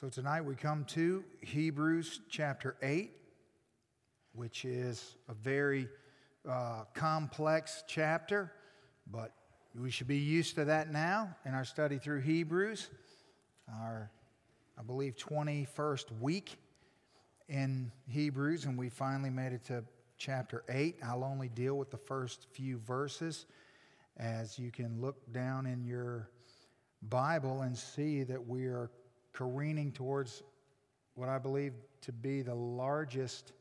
So tonight we come to Hebrews chapter 8, which is a very uh, complex chapter, but we should be used to that now in our study through Hebrews, our, I believe, 21st week in Hebrews, and we finally made it to chapter 8. I'll only deal with the first few verses as you can look down in your Bible and see that we are careening towards what I believe to be the largest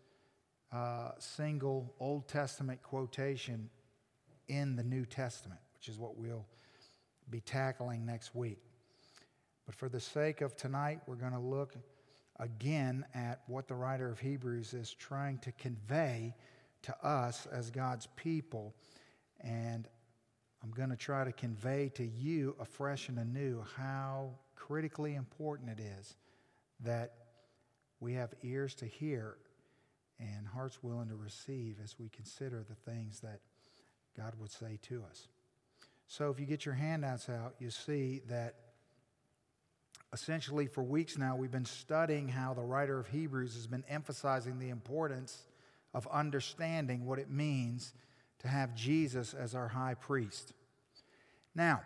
uh, single Old Testament quotation in the New Testament, which is what we'll be tackling next week. But for the sake of tonight, we're going to look again at what the writer of Hebrews is trying to convey to us as God's people. And I'm going to try to convey to you afresh and anew how critically important it is that we have ears to hear and hearts willing to receive as we consider the things that God would say to us. So, if you get your handouts out, you see that essentially for weeks now we've been studying how the writer of Hebrews has been emphasizing the importance of understanding what it means to have Jesus as our high priest. Now,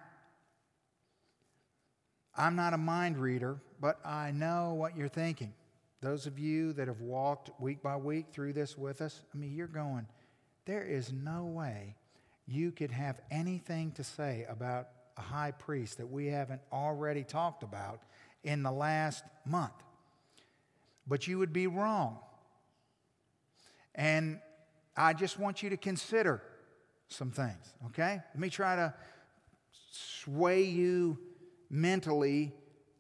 I'm not a mind reader, but I know what you're thinking. Those of you that have walked week by week through this with us, I mean, you're going, there is no way you could have anything to say about a high priest that we haven't already talked about in the last month. But you would be wrong. And I just want you to consider some things, okay? Let me try to sway you mentally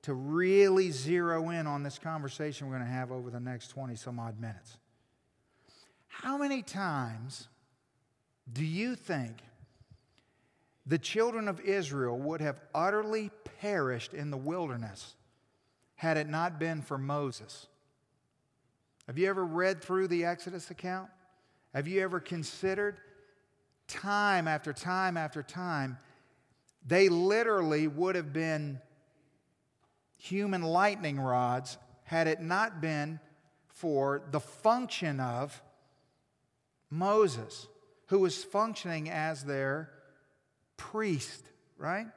to really zero in on this conversation we're going to have over the next 20 some odd minutes. How many times do you think the children of Israel would have utterly perished in the wilderness had it not been for Moses? Have you ever read through the Exodus account? Have you ever considered time after time after time they literally would have been human lightning rods had it not been for the function of Moses, who was functioning as their priest, right?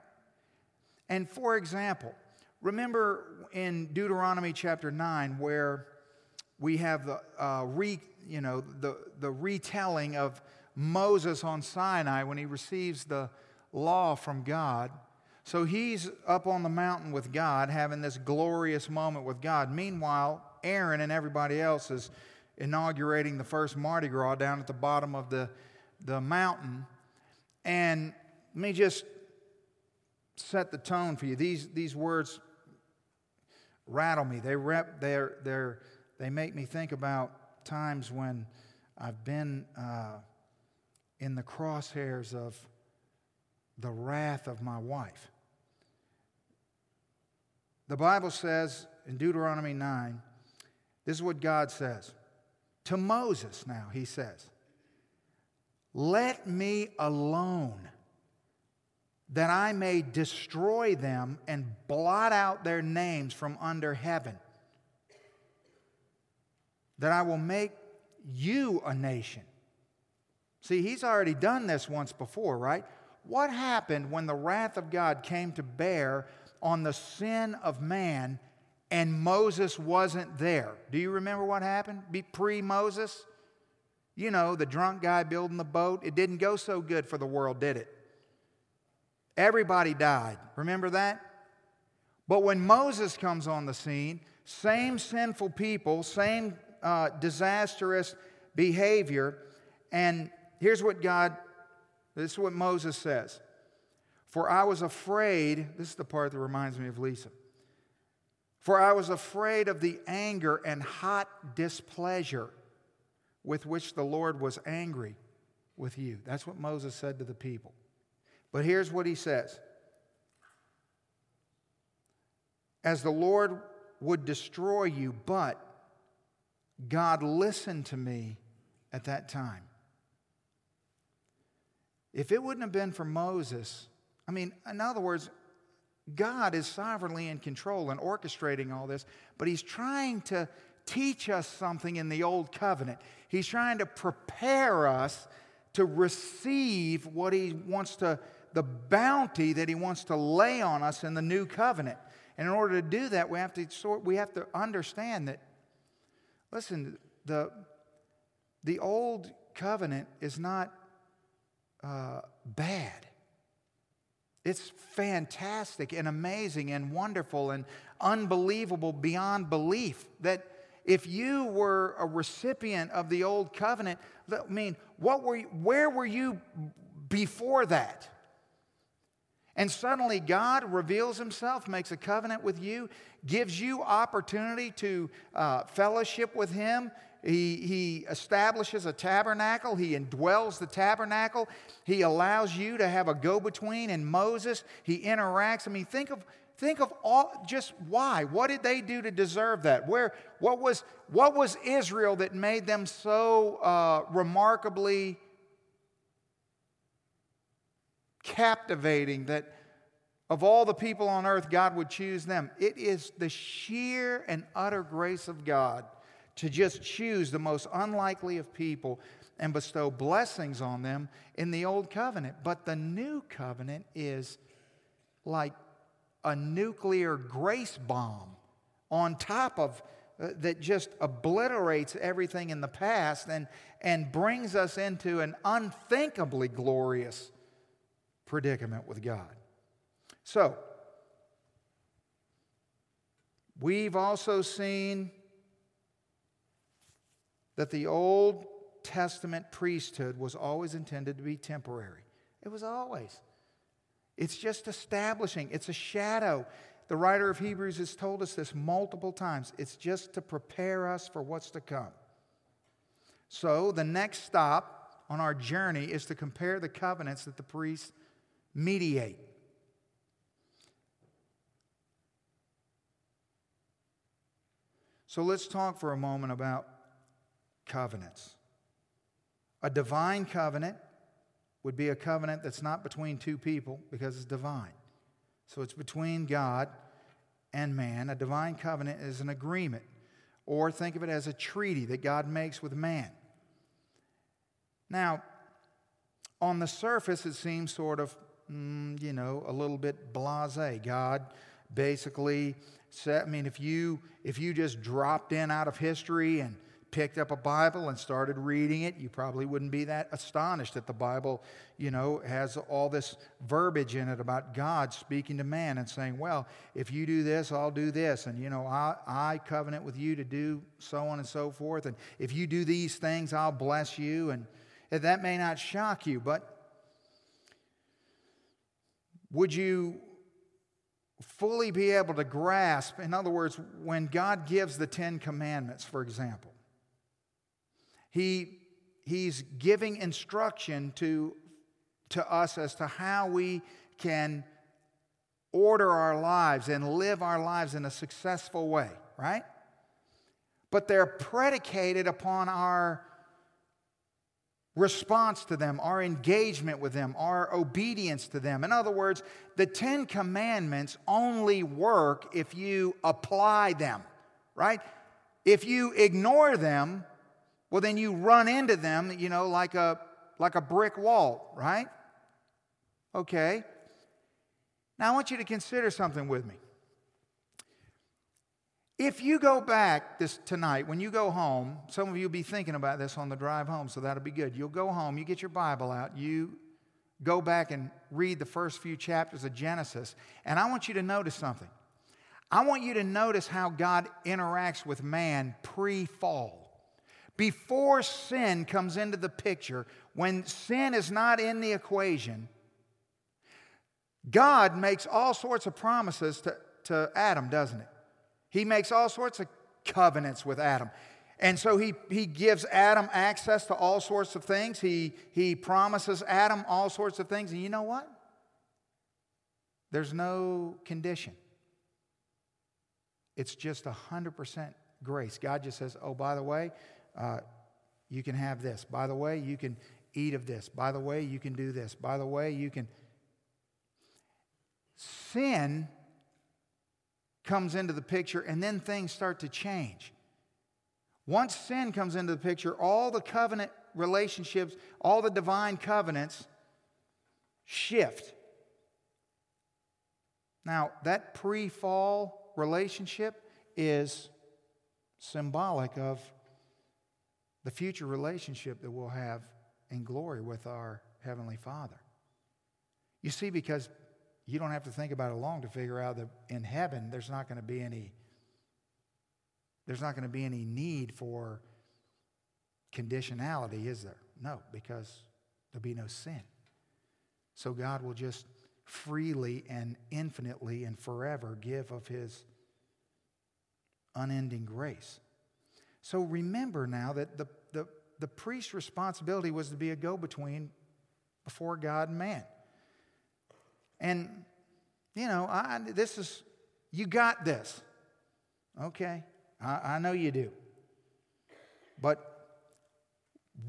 And for example, remember in Deuteronomy chapter 9 where we have the, uh, re, you know, the, the retelling of Moses on Sinai when he receives the law from God. So he's up on the mountain with God, having this glorious moment with God. Meanwhile, Aaron and everybody else is inaugurating the first Mardi Gras down at the bottom of the, the mountain. And let me just set the tone for you. These, these words rattle me. They, rep, they're, they're, they make me think about times when I've been uh, in the crosshairs of the wrath of my wife. The Bible says in Deuteronomy 9, this is what God says. To Moses, now, he says, Let me alone, that I may destroy them and blot out their names from under heaven, that I will make you a nation. See, he's already done this once before, right? What happened when the wrath of God came to bear on the sin of man and Moses wasn't there? Do you remember what happened pre Moses? You know, the drunk guy building the boat. It didn't go so good for the world, did it? Everybody died. Remember that? But when Moses comes on the scene, same sinful people, same uh, disastrous behavior. And here's what God this is what Moses says. For I was afraid, this is the part that reminds me of Lisa. For I was afraid of the anger and hot displeasure with which the Lord was angry with you. That's what Moses said to the people. But here's what he says As the Lord would destroy you, but God listened to me at that time. If it wouldn't have been for Moses, I mean, in other words, God is sovereignly in control and orchestrating all this, but He's trying to teach us something in the old covenant. He's trying to prepare us to receive what He wants to, the bounty that He wants to lay on us in the new covenant. And in order to do that, we have to, sort, we have to understand that, listen, the, the old covenant is not uh, bad. It's fantastic and amazing and wonderful and unbelievable beyond belief that if you were a recipient of the old covenant, I mean, what were you, where were you before that? And suddenly God reveals himself, makes a covenant with you, gives you opportunity to uh, fellowship with him, he, he establishes a tabernacle. He indwells the tabernacle. He allows you to have a go between and Moses. He interacts. I mean, think of, think of all just why. What did they do to deserve that? Where, what, was, what was Israel that made them so uh, remarkably captivating that of all the people on earth, God would choose them? It is the sheer and utter grace of God to just choose the most unlikely of people and bestow blessings on them in the old covenant. But the new covenant is like a nuclear grace bomb on top of uh, that just obliterates everything in the past and, and brings us into an unthinkably glorious predicament with God. So, we've also seen that the Old Testament priesthood was always intended to be temporary. It was always. It's just establishing, it's a shadow. The writer of Hebrews has told us this multiple times. It's just to prepare us for what's to come. So, the next stop on our journey is to compare the covenants that the priests mediate. So, let's talk for a moment about covenants. A divine covenant would be a covenant that's not between two people because it's divine. So it's between God and man. A divine covenant is an agreement, or think of it as a treaty that God makes with man. Now, on the surface, it seems sort of, mm, you know, a little bit blase. God basically said, I mean, if you if you just dropped in out of history and picked up a Bible and started reading it, you probably wouldn't be that astonished that the Bible, you know, has all this verbiage in it about God speaking to man and saying, well, if you do this, I'll do this. And, you know, I, I covenant with you to do so on and so forth. And if you do these things, I'll bless you. And that may not shock you, but would you fully be able to grasp, in other words, when God gives the Ten Commandments, for example, he, he's giving instruction to, to us as to how we can order our lives and live our lives in a successful way, right? But they're predicated upon our response to them, our engagement with them, our obedience to them. In other words, the Ten Commandments only work if you apply them, right? If you ignore them, well, then you run into them, you know, like a, like a brick wall, right? Okay. Now I want you to consider something with me. If you go back this tonight, when you go home, some of you will be thinking about this on the drive home, so that'll be good. You'll go home, you get your Bible out, you go back and read the first few chapters of Genesis, and I want you to notice something. I want you to notice how God interacts with man pre fall before sin comes into the picture, when sin is not in the equation, God makes all sorts of promises to, to Adam, doesn't it? He makes all sorts of covenants with Adam. And so he, he gives Adam access to all sorts of things. He, he promises Adam all sorts of things. And you know what? There's no condition. It's just 100% grace. God just says, oh, by the way, uh, you can have this. By the way, you can eat of this. By the way, you can do this. By the way, you can. Sin comes into the picture, and then things start to change. Once sin comes into the picture, all the covenant relationships, all the divine covenants shift. Now, that pre fall relationship is symbolic of the future relationship that we'll have in glory with our Heavenly Father. You see, because you don't have to think about it long to figure out that in heaven there's not going to be any there's not going to be any need for conditionality, is there? No, because there'll be no sin. So God will just freely and infinitely and forever give of his unending grace. So remember now that the, the, the priest's responsibility was to be a go between before God and man. And, you know, I, this is, you got this. Okay, I, I know you do. But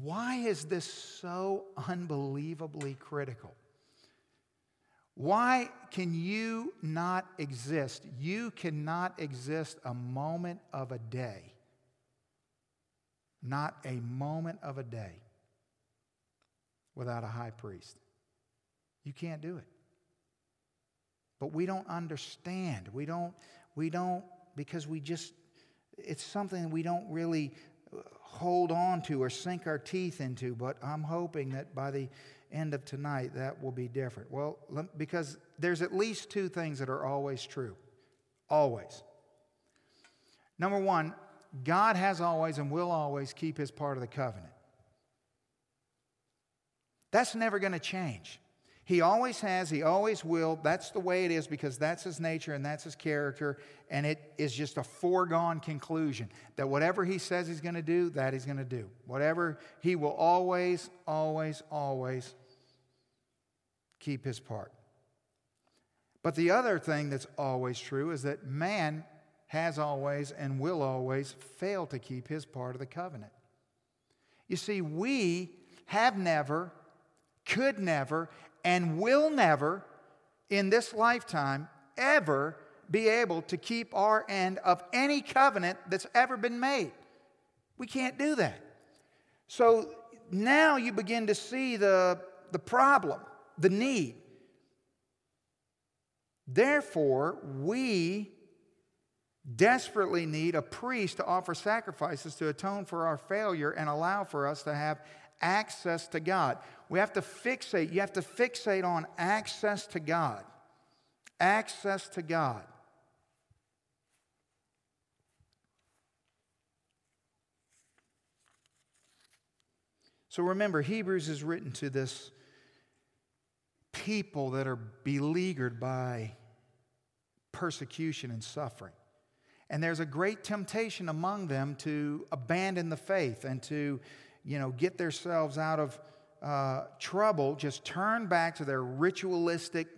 why is this so unbelievably critical? Why can you not exist? You cannot exist a moment of a day. Not a moment of a day without a high priest. You can't do it. But we don't understand. We don't, we don't, because we just, it's something we don't really hold on to or sink our teeth into. But I'm hoping that by the end of tonight, that will be different. Well, because there's at least two things that are always true. Always. Number one, God has always and will always keep his part of the covenant. That's never going to change. He always has, he always will. That's the way it is because that's his nature and that's his character. And it is just a foregone conclusion that whatever he says he's going to do, that he's going to do. Whatever, he will always, always, always keep his part. But the other thing that's always true is that man has always and will always fail to keep his part of the covenant. You see, we have never, could never, and will never in this lifetime ever be able to keep our end of any covenant that's ever been made. We can't do that. So now you begin to see the, the problem, the need. Therefore, we desperately need a priest to offer sacrifices to atone for our failure and allow for us to have access to God. We have to fixate, you have to fixate on access to God. Access to God. So remember, Hebrews is written to this people that are beleaguered by persecution and suffering. And there's a great temptation among them to abandon the faith and to you know, get themselves out of uh, trouble, just turn back to their ritualistic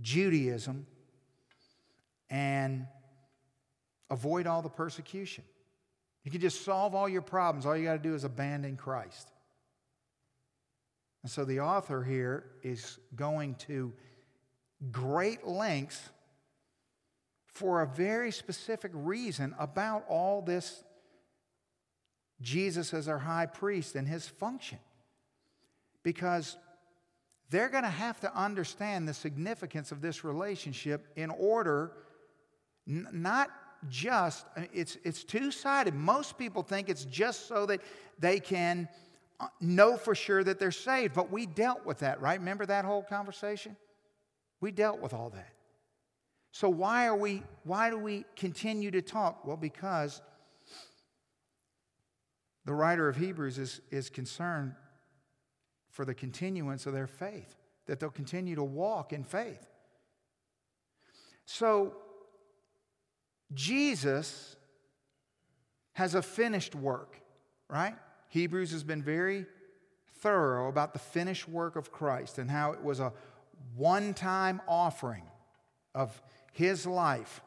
Judaism and avoid all the persecution. You can just solve all your problems. All you got to do is abandon Christ. And so the author here is going to great lengths for a very specific reason about all this Jesus as our high priest and his function. Because they're going to have to understand the significance of this relationship in order n- not just it's it's two-sided. Most people think it's just so that they can uh, know for sure that they're saved but we dealt with that right? Remember that whole conversation? We dealt with all that so why are we why do we continue to talk well because the writer of Hebrews is, is concerned for the continuance of their faith, that they'll continue to walk in faith. So, Jesus has a finished work, right? Hebrews has been very thorough about the finished work of Christ and how it was a one time offering of his life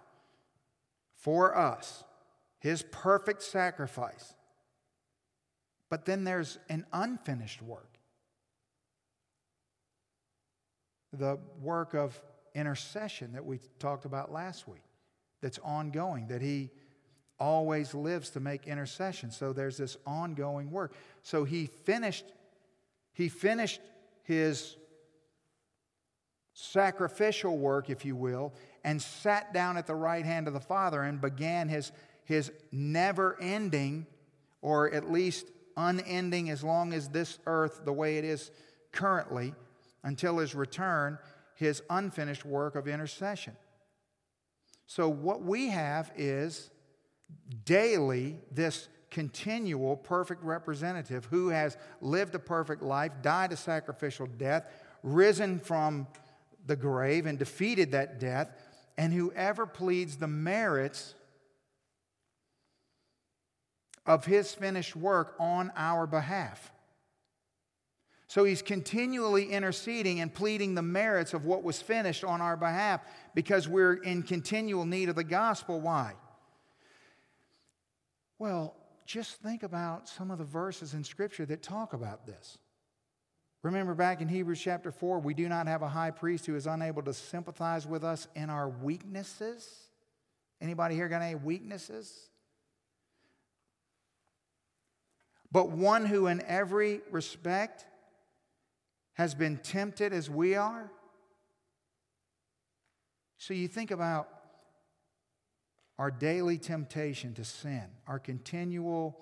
for us, his perfect sacrifice. But then there's an unfinished work the work of intercession that we talked about last week that's ongoing, that he always lives to make intercession. So there's this ongoing work. So he finished he finished his sacrificial work, if you will, and sat down at the right hand of the Father and began his, his never ending, or at least unending as long as this earth, the way it is currently, until his return, his unfinished work of intercession. So, what we have is daily this continual perfect representative who has lived a perfect life, died a sacrificial death, risen from the grave and defeated that death, and whoever pleads the merits of his finished work on our behalf. So he's continually interceding and pleading the merits of what was finished on our behalf because we're in continual need of the gospel. Why? Well, just think about some of the verses in Scripture that talk about this. Remember back in Hebrews chapter 4, we do not have a high priest who is unable to sympathize with us in our weaknesses. Anybody here got any weaknesses? But one who in every respect has been tempted as we are. So you think about our daily temptation to sin, our continual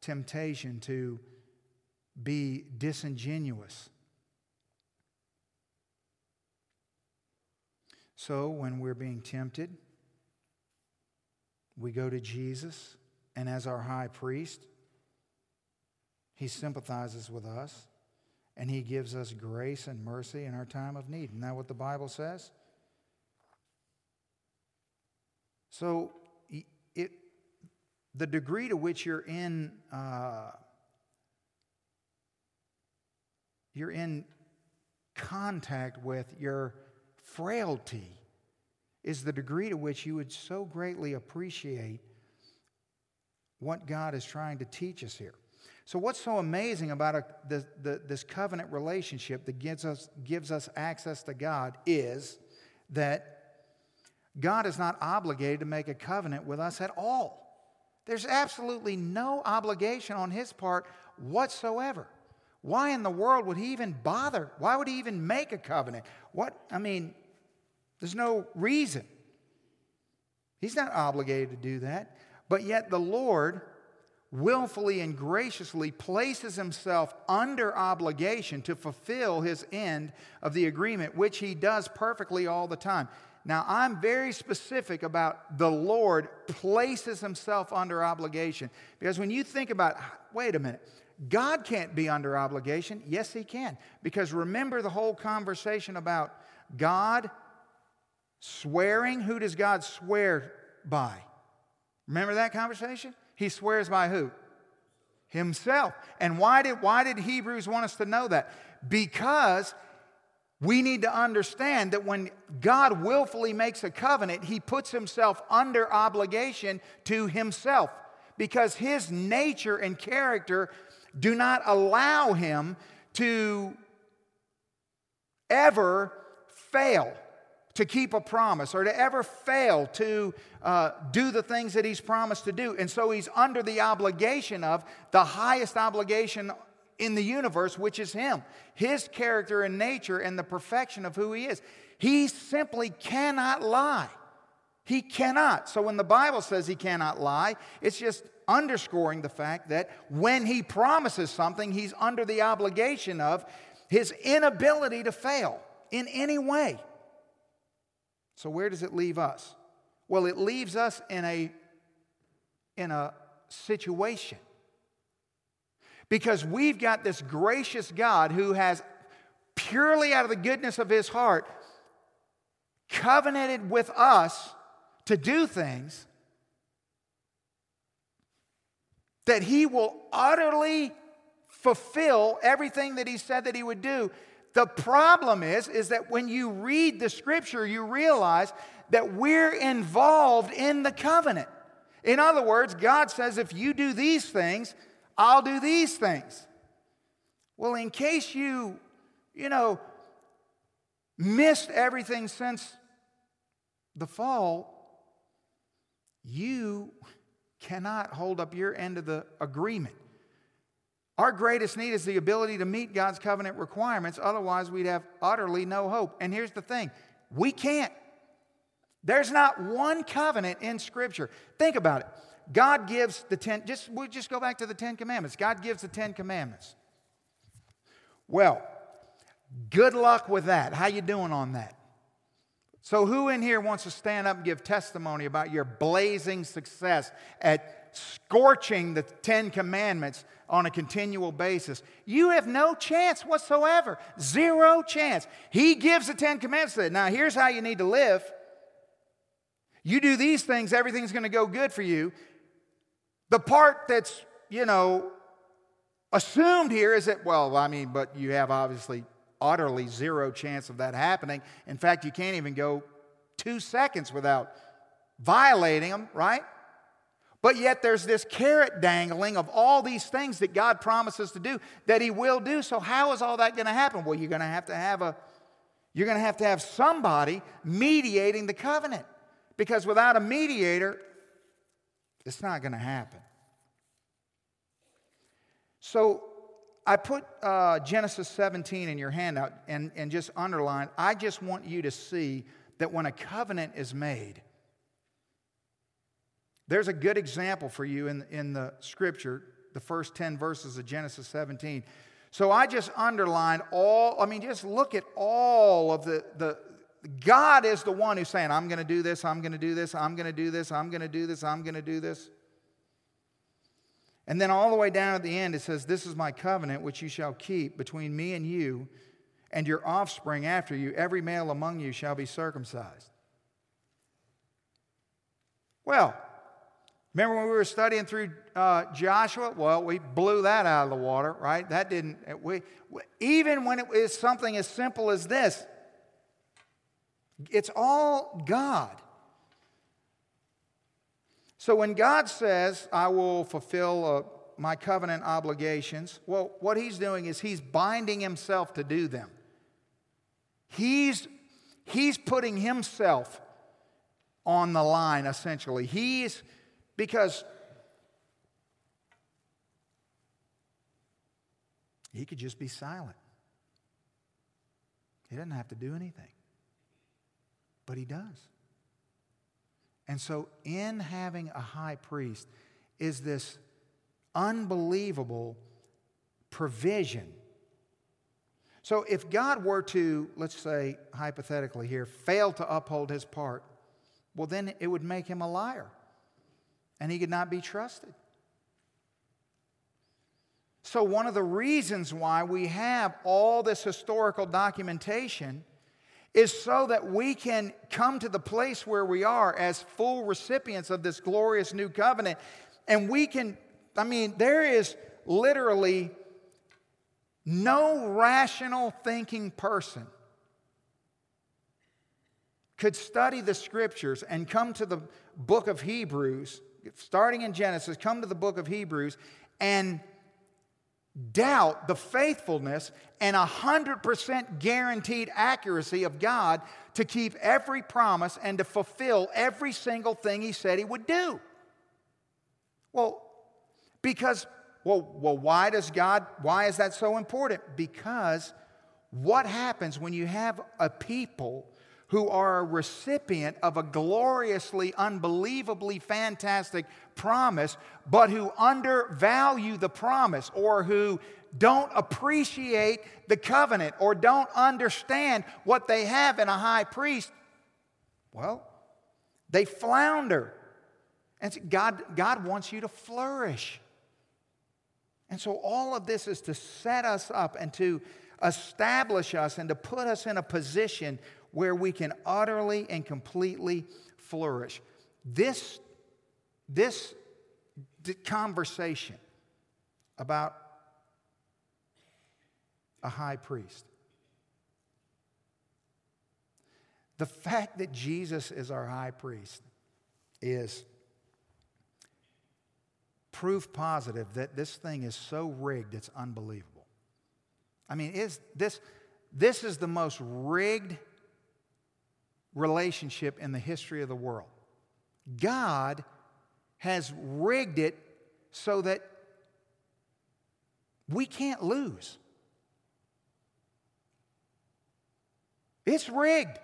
temptation to be disingenuous. So, when we're being tempted, we go to Jesus, and as our high priest, he sympathizes with us and he gives us grace and mercy in our time of need. Isn't that what the Bible says? So, it, the degree to which you're in uh, you're in contact with your frailty is the degree to which you would so greatly appreciate what God is trying to teach us here. So, what's so amazing about a, the, the, this covenant relationship that gives us, gives us access to God is that God is not obligated to make a covenant with us at all. There's absolutely no obligation on His part whatsoever. Why in the world would he even bother? Why would he even make a covenant? What, I mean, there's no reason. He's not obligated to do that. But yet the Lord willfully and graciously places himself under obligation to fulfill his end of the agreement, which he does perfectly all the time. Now, I'm very specific about the Lord places himself under obligation. Because when you think about, wait a minute, God can't be under obligation. Yes, He can. Because remember the whole conversation about God swearing? Who does God swear by? Remember that conversation? He swears by who? Himself. And why did, why did Hebrews want us to know that? Because we need to understand that when God willfully makes a covenant, He puts Himself under obligation to Himself because His nature and character do not allow him to ever fail to keep a promise or to ever fail to uh, do the things that he's promised to do. And so he's under the obligation of the highest obligation in the universe, which is him, his character and nature and the perfection of who he is. He simply cannot lie. He cannot. So when the Bible says he cannot lie, it's just underscoring the fact that when he promises something, he's under the obligation of his inability to fail in any way. So where does it leave us? Well, it leaves us in a in a situation. Because we've got this gracious God who has purely out of the goodness of his heart covenanted with us to do things that he will utterly fulfill everything that he said that he would do. The problem is is that when you read the scripture you realize that we're involved in the covenant. In other words, God says if you do these things, I'll do these things. Well, in case you, you know, missed everything since the fall, you cannot hold up your end of the agreement. Our greatest need is the ability to meet God's covenant requirements. Otherwise, we'd have utterly no hope. And here's the thing we can't. There's not one covenant in Scripture. Think about it. God gives the ten, just, we'll just go back to the Ten Commandments. God gives the Ten Commandments. Well, good luck with that. How you doing on that? So, who in here wants to stand up and give testimony about your blazing success at scorching the Ten Commandments on a continual basis? You have no chance whatsoever. Zero chance. He gives the Ten Commandments. Now, here's how you need to live. You do these things, everything's going to go good for you. The part that's, you know, assumed here is that, well, I mean, but you have obviously utterly zero chance of that happening. In fact, you can't even go two seconds without violating them, right? But yet there's this carrot dangling of all these things that God promises to do that He will do. So, how is all that going to happen? Well, you're going to have to have a you're going to have to have somebody mediating the covenant. Because without a mediator, it's not going to happen. So I put uh, Genesis 17 in your handout and, and just underline. I just want you to see that when a covenant is made, there's a good example for you in, in the scripture, the first 10 verses of Genesis 17. So I just underlined all, I mean, just look at all of the, the God is the one who's saying, I'm going to do this, I'm going to do this, I'm going to do this, I'm going to do this, I'm going to do this. And then all the way down at the end, it says, This is my covenant which you shall keep between me and you and your offspring after you. Every male among you shall be circumcised. Well, remember when we were studying through uh, Joshua? Well, we blew that out of the water, right? That didn't, we, even when it is something as simple as this, it's all God. So when God says, I will fulfill uh, my covenant obligations, well, what he's doing is he's binding himself to do them. He's, he's putting himself on the line, essentially. He's, because he could just be silent. He doesn't have to do anything, but he does. And so, in having a high priest, is this unbelievable provision. So, if God were to, let's say hypothetically here, fail to uphold his part, well, then it would make him a liar and he could not be trusted. So, one of the reasons why we have all this historical documentation is so that we can come to the place where we are as full recipients of this glorious new covenant. And we can, I mean, there is literally no rational thinking person could study the scriptures and come to the book of Hebrews, starting in Genesis, come to the book of Hebrews and doubt the faithfulness and 100% guaranteed accuracy of God to keep every promise and to fulfill every single thing He said He would do. Well, because, well, well, why does God, why is that so important? Because what happens when you have a people who are a recipient of a gloriously, unbelievably fantastic promise, but who undervalue the promise or who don't appreciate the covenant or don't understand what they have in a high priest, well, they flounder. And God, God wants you to flourish. And so, all of this is to set us up and to establish us and to put us in a position where we can utterly and completely flourish. This, this conversation about a high priest, the fact that Jesus is our high priest is proof positive that this thing is so rigged it's unbelievable. I mean, is this, this is the most rigged relationship in the history of the world. God has rigged it so that we can't lose. It's rigged.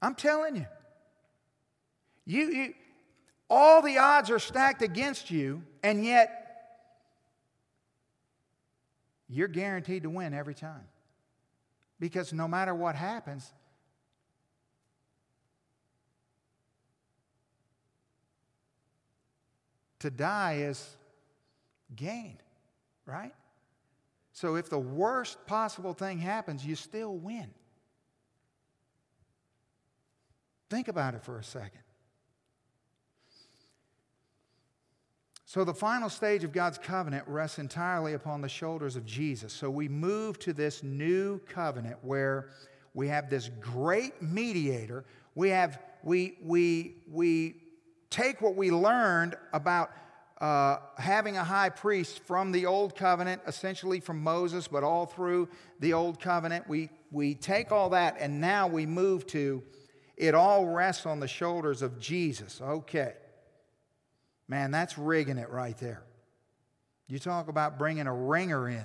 I'm telling you. You, you. All the odds are stacked against you, and yet you're guaranteed to win every time. Because no matter what happens, to die is gain, right? So if the worst possible thing happens, you still win. Think about it for a second. So, the final stage of God's covenant rests entirely upon the shoulders of Jesus. So, we move to this new covenant where we have this great mediator. We, have, we, we, we take what we learned about uh, having a high priest from the old covenant, essentially from Moses, but all through the old covenant. We, we take all that and now we move to it all rests on the shoulders of Jesus. Okay. Man, that's rigging it right there. You talk about bringing a ringer in.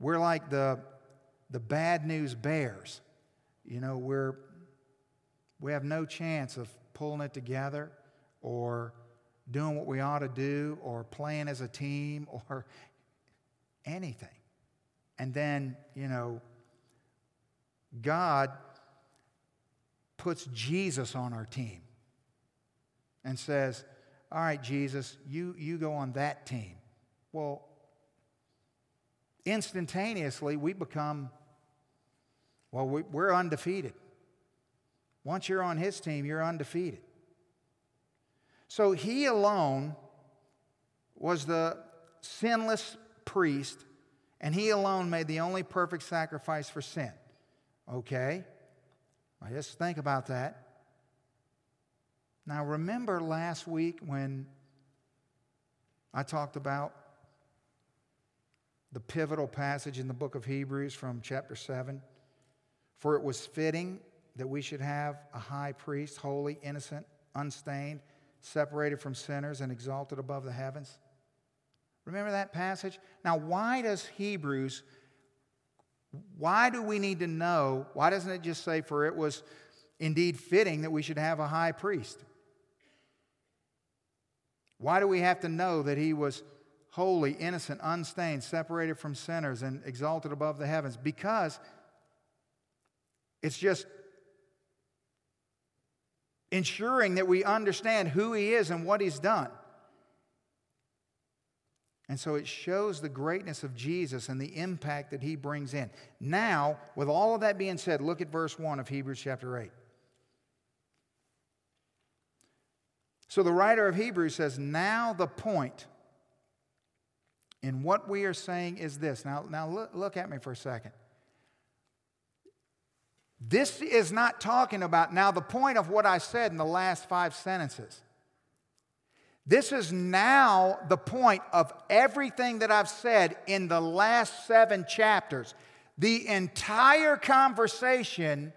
We're like the, the bad news bears. You know, we're, we have no chance of pulling it together or doing what we ought to do or playing as a team or anything. And then, you know, God puts Jesus on our team and says, All right, Jesus, you, you go on that team. Well, instantaneously, we become, well, we, we're undefeated. Once you're on his team, you're undefeated. So he alone was the sinless priest, and he alone made the only perfect sacrifice for sin. Okay? I just think about that. Now, remember last week when I talked about the pivotal passage in the book of Hebrews from chapter 7? For it was fitting that we should have a high priest, holy, innocent, unstained, separated from sinners, and exalted above the heavens. Remember that passage? Now, why does Hebrews why do we need to know? Why doesn't it just say, for it was indeed fitting that we should have a high priest? Why do we have to know that he was holy, innocent, unstained, separated from sinners, and exalted above the heavens? Because it's just ensuring that we understand who he is and what he's done. And so it shows the greatness of Jesus and the impact that he brings in. Now, with all of that being said, look at verse 1 of Hebrews chapter 8. So the writer of Hebrews says, Now the point in what we are saying is this. Now, now look, look at me for a second. This is not talking about, now the point of what I said in the last five sentences. This is now the point of everything that I've said in the last seven chapters. The entire conversation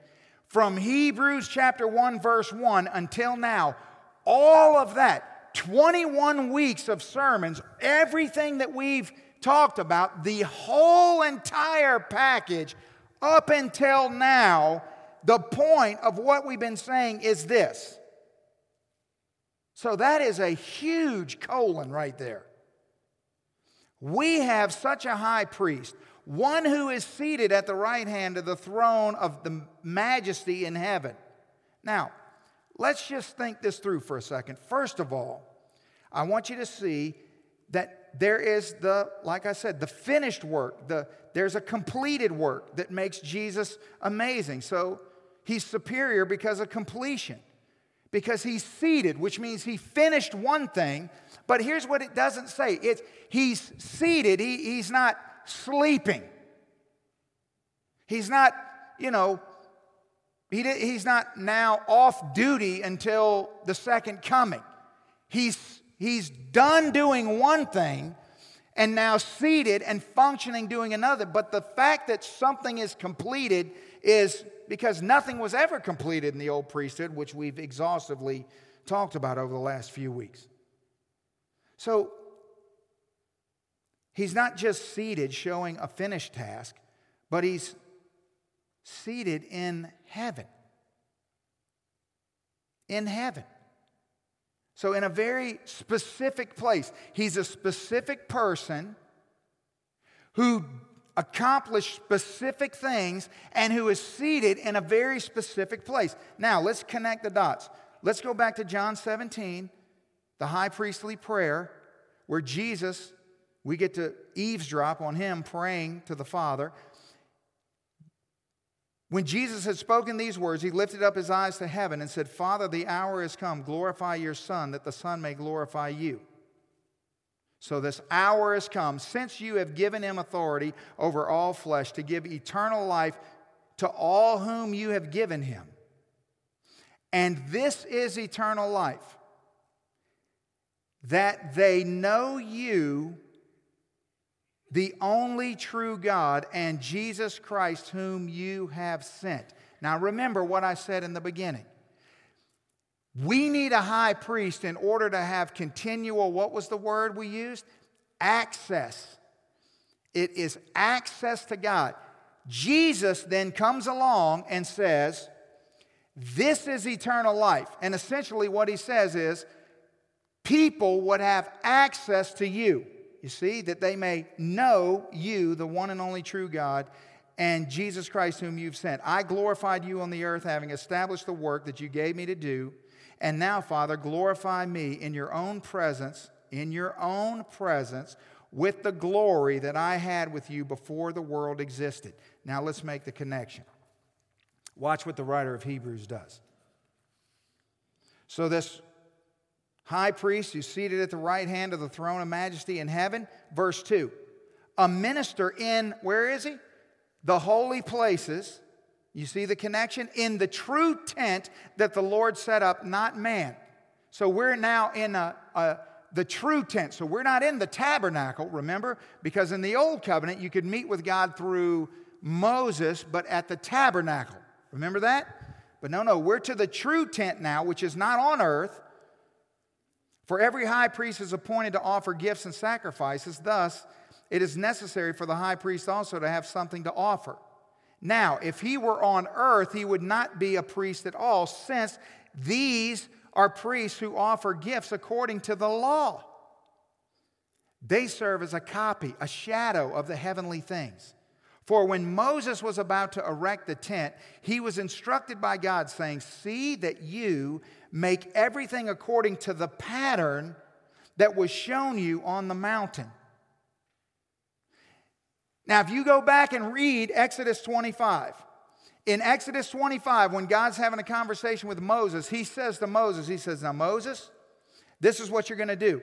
from Hebrews chapter 1, verse 1 until now, all of that, 21 weeks of sermons, everything that we've talked about, the whole entire package up until now, the point of what we've been saying is this so that is a huge colon right there. We have such a high priest, one who is seated at the right hand of the throne of the majesty in heaven. Now, let's just think this through for a second. First of all, I want you to see that there is the, like I said, the finished work. The, there's a completed work that makes Jesus amazing. So he's superior because of completion because he's seated, which means he finished one thing. But here's what it doesn't say it's he's seated, he, he's not sleeping. He's not, you know, he, he's not now off duty until the second coming. He's, he's done doing one thing, and now seated and functioning doing another. But the fact that something is completed is because nothing was ever completed in the old priesthood, which we've exhaustively talked about over the last few weeks. So he's not just seated showing a finished task, but he's seated in heaven. In heaven. So, in a very specific place, he's a specific person who accomplished specific things and who is seated in a very specific place. Now, let's connect the dots. Let's go back to John 17, the high priestly prayer, where Jesus, we get to eavesdrop on him praying to the Father. When Jesus had spoken these words, he lifted up his eyes to heaven and said, Father, the hour has come. Glorify your Son, that the Son may glorify you. So this hour has come, since you have given him authority over all flesh to give eternal life to all whom you have given him. And this is eternal life, that they know you, the only true God, and Jesus Christ, whom you have sent. Now, remember what I said in the beginning. We need a high priest in order to have continual, what was the word we used? Access. It is access to God. Jesus then comes along and says, This is eternal life. And essentially, what he says is, people would have access to you. You see, that they may know you, the one and only true God, and Jesus Christ, whom you've sent. I glorified you on the earth, having established the work that you gave me to do. And now, Father, glorify me in your own presence, in your own presence, with the glory that I had with you before the world existed. Now, let's make the connection. Watch what the writer of Hebrews does. So, this high priest who's seated at the right hand of the throne of majesty in heaven. Verse 2 A minister in, where is he? The holy places. You see the connection? In the true tent that the Lord set up, not man. So we're now in a, a the true tent. So we're not in the tabernacle, remember? Because in the old covenant, you could meet with God through Moses, but at the tabernacle. Remember that? But no, no, we're to the true tent now, which is not on earth, for every high priest is appointed to offer gifts and sacrifices. Thus, it is necessary for the high priest also to have something to offer. Now, if he were on earth, he would not be a priest at all, since these are priests who offer gifts according to the law. They serve as a copy, a shadow of the heavenly things. For when Moses was about to erect the tent, he was instructed by God, saying, See that you make everything according to the pattern that was shown you on the mountain. Now, if you go back and read Exodus 25, in Exodus 25, when God's having a conversation with Moses, he says to Moses, He says, Now, Moses, this is what you're going to do.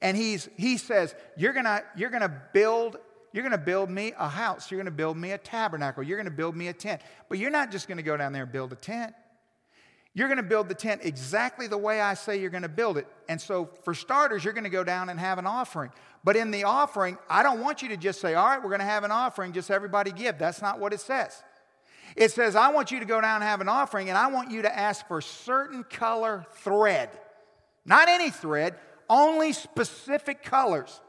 And he's, he says, You're going to you're going to build you're going to build me a house. You're going to build me a tabernacle. You're going to build me a tent. But you're not just going to go down there and build a tent. You're going to build the tent exactly the way I say you're going to build it. And so, for starters, you're going to go down and have an offering. But in the offering, I don't want you to just say, All right, we're going to have an offering, just everybody give. That's not what it says. It says, I want you to go down and have an offering, and I want you to ask for certain color thread. Not any thread, only specific colors.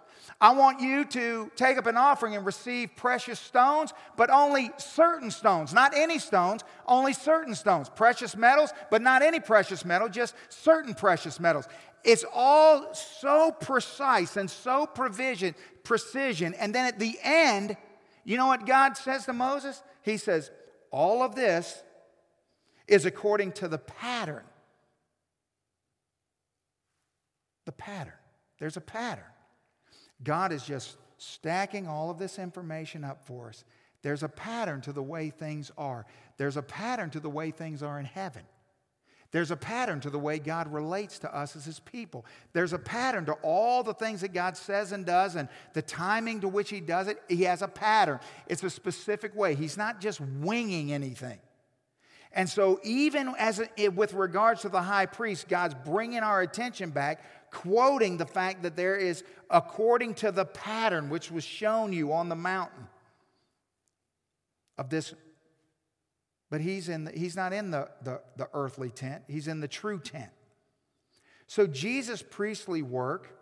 I want you to take up an offering and receive precious stones, but only certain stones, not any stones, only certain stones. Precious metals, but not any precious metal, just certain precious metals. It's all so precise and so provision, precision. And then at the end, you know what God says to Moses? He says, All of this is according to the pattern. The pattern. There's a pattern. God is just stacking all of this information up for us. There's a pattern to the way things are, there's a pattern to the way things are in heaven. There's a pattern to the way God relates to us as His people. There's a pattern to all the things that God says and does and the timing to which He does it. He has a pattern. It's a specific way. He's not just winging anything. And so, even as it, with regards to the high priest, God's bringing our attention back, quoting the fact that there is, according to the pattern which was shown you on the mountain of this. But he's, in the, he's not in the, the, the earthly tent, he's in the true tent. So, Jesus' priestly work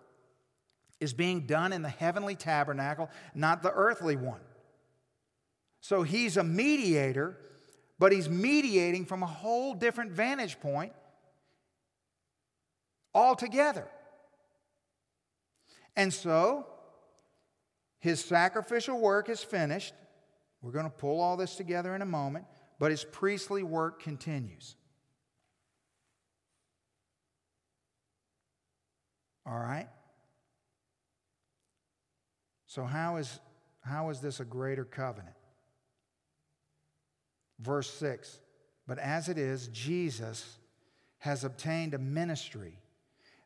is being done in the heavenly tabernacle, not the earthly one. So, he's a mediator but he's mediating from a whole different vantage point altogether. And so, his sacrificial work is finished. We're going to pull all this together in a moment, but his priestly work continues. All right? So, how is, how is this a greater covenant? Verse 6 But as it is, Jesus has obtained a ministry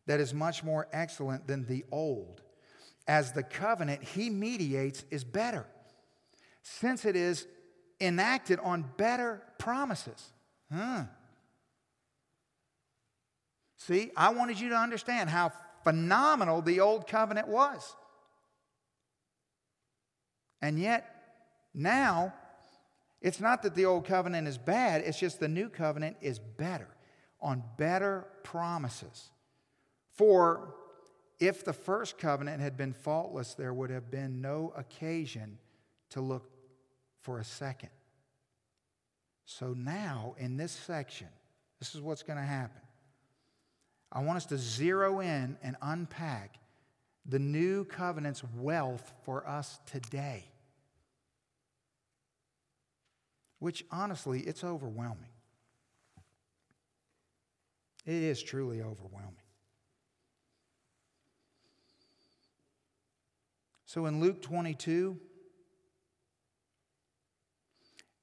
that is much more excellent than the old, as the covenant he mediates is better, since it is enacted on better promises. Huh. See, I wanted you to understand how phenomenal the old covenant was. And yet, now it's not that the old covenant is bad, it's just the new covenant is better, on better promises. For if the first covenant had been faultless, there would have been no occasion to look for a second. So now, in this section, this is what's going to happen. I want us to zero in and unpack the new covenant's wealth for us today which honestly, it's overwhelming. It is truly overwhelming. So in Luke 22,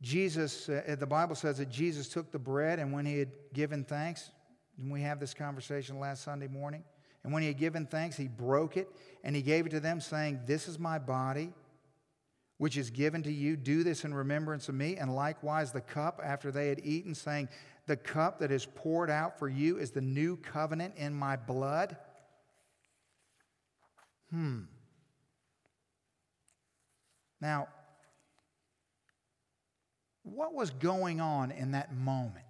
Jesus, uh, the Bible says that Jesus took the bread and when he had given thanks, and we have this conversation last Sunday morning, and when he had given thanks, he broke it and he gave it to them, saying, This is my body which is given to you. Do this in remembrance of me. And likewise, the cup after they had eaten, saying, The cup that is poured out for you is the new covenant in my blood. Hmm. Now, what was going on in that moment?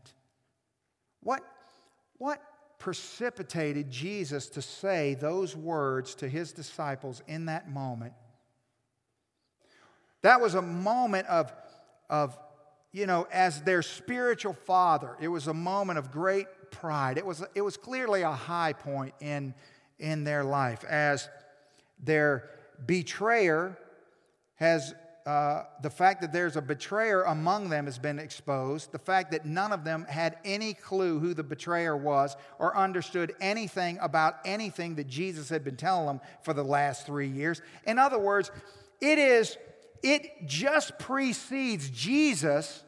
What, what precipitated Jesus to say those words to his disciples in that moment? That was a moment of, of, you know, as their spiritual father, it was a moment of great pride. It was, it was clearly a high point in, in their life as their betrayer has uh, the fact that there's a betrayer among them has been exposed. The fact that none of them had any clue who the betrayer was or understood anything about anything that Jesus had been telling them for the last three years. In other words, it is it just precedes Jesus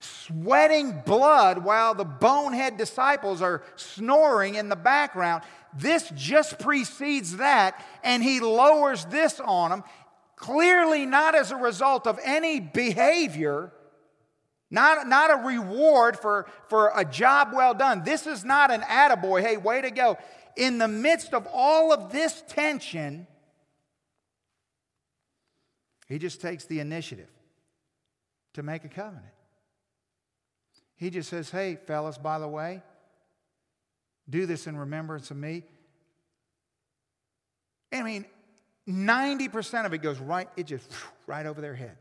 sweating blood while the bonehead disciples are snoring in the background. This just precedes that, and he lowers this on them, clearly not as a result of any behavior. Not, not a reward for, for a job well done. This is not an attaboy, hey, way to go. In the midst of all of this tension, he just takes the initiative to make a covenant. He just says, hey, fellas, by the way, do this in remembrance of me. I mean, 90% of it goes right, it just right over their head.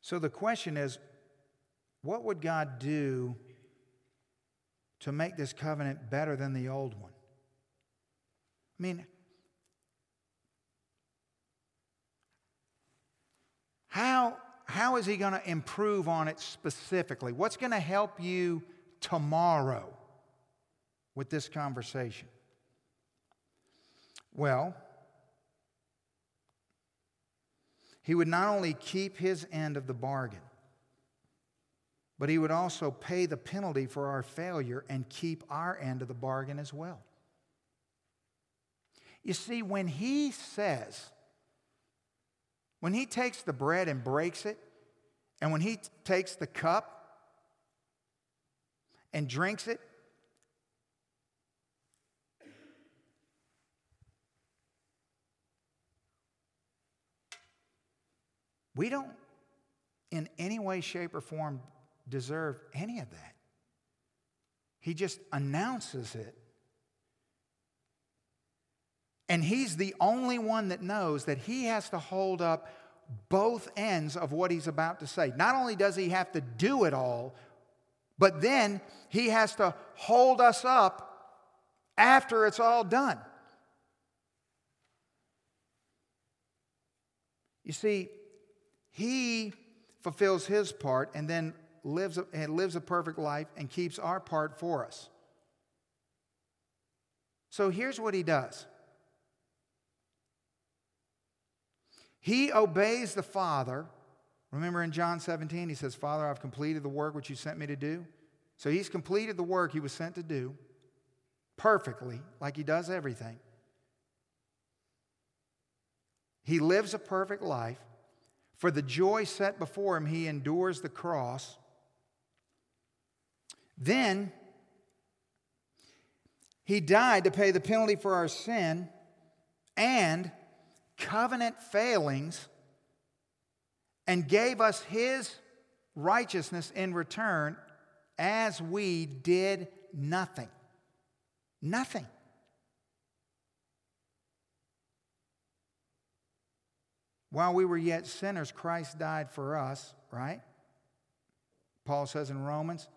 So the question is what would God do to make this covenant better than the old one. I mean, how, how is he going to improve on it specifically? What's going to help you tomorrow with this conversation? Well, he would not only keep his end of the bargain, but he would also pay the penalty for our failure and keep our end of the bargain as well. You see, when he says when he takes the bread and breaks it, and when he takes the cup and drinks it, we don't in any way, shape, or form deserve any of that. He just announces it. And he's the only one that knows that he has to hold up both ends of what he's about to say. Not only does he have to do it all, but then he has to hold us up after it's all done. You see, he fulfills his part and then lives a, and lives a perfect life and keeps our part for us. So here's what he does. He obeys the Father. Remember in John 17, he says, Father, I've completed the work which you sent me to do. So he's completed the work he was sent to do perfectly, like he does everything. He lives a perfect life. For the joy set before him, he endures the cross. Then he died to pay the penalty for our sin and covenant failings and gave us his righteousness in return as we did nothing. Nothing. While we were yet sinners, Christ died for us, right? Paul says in Romans,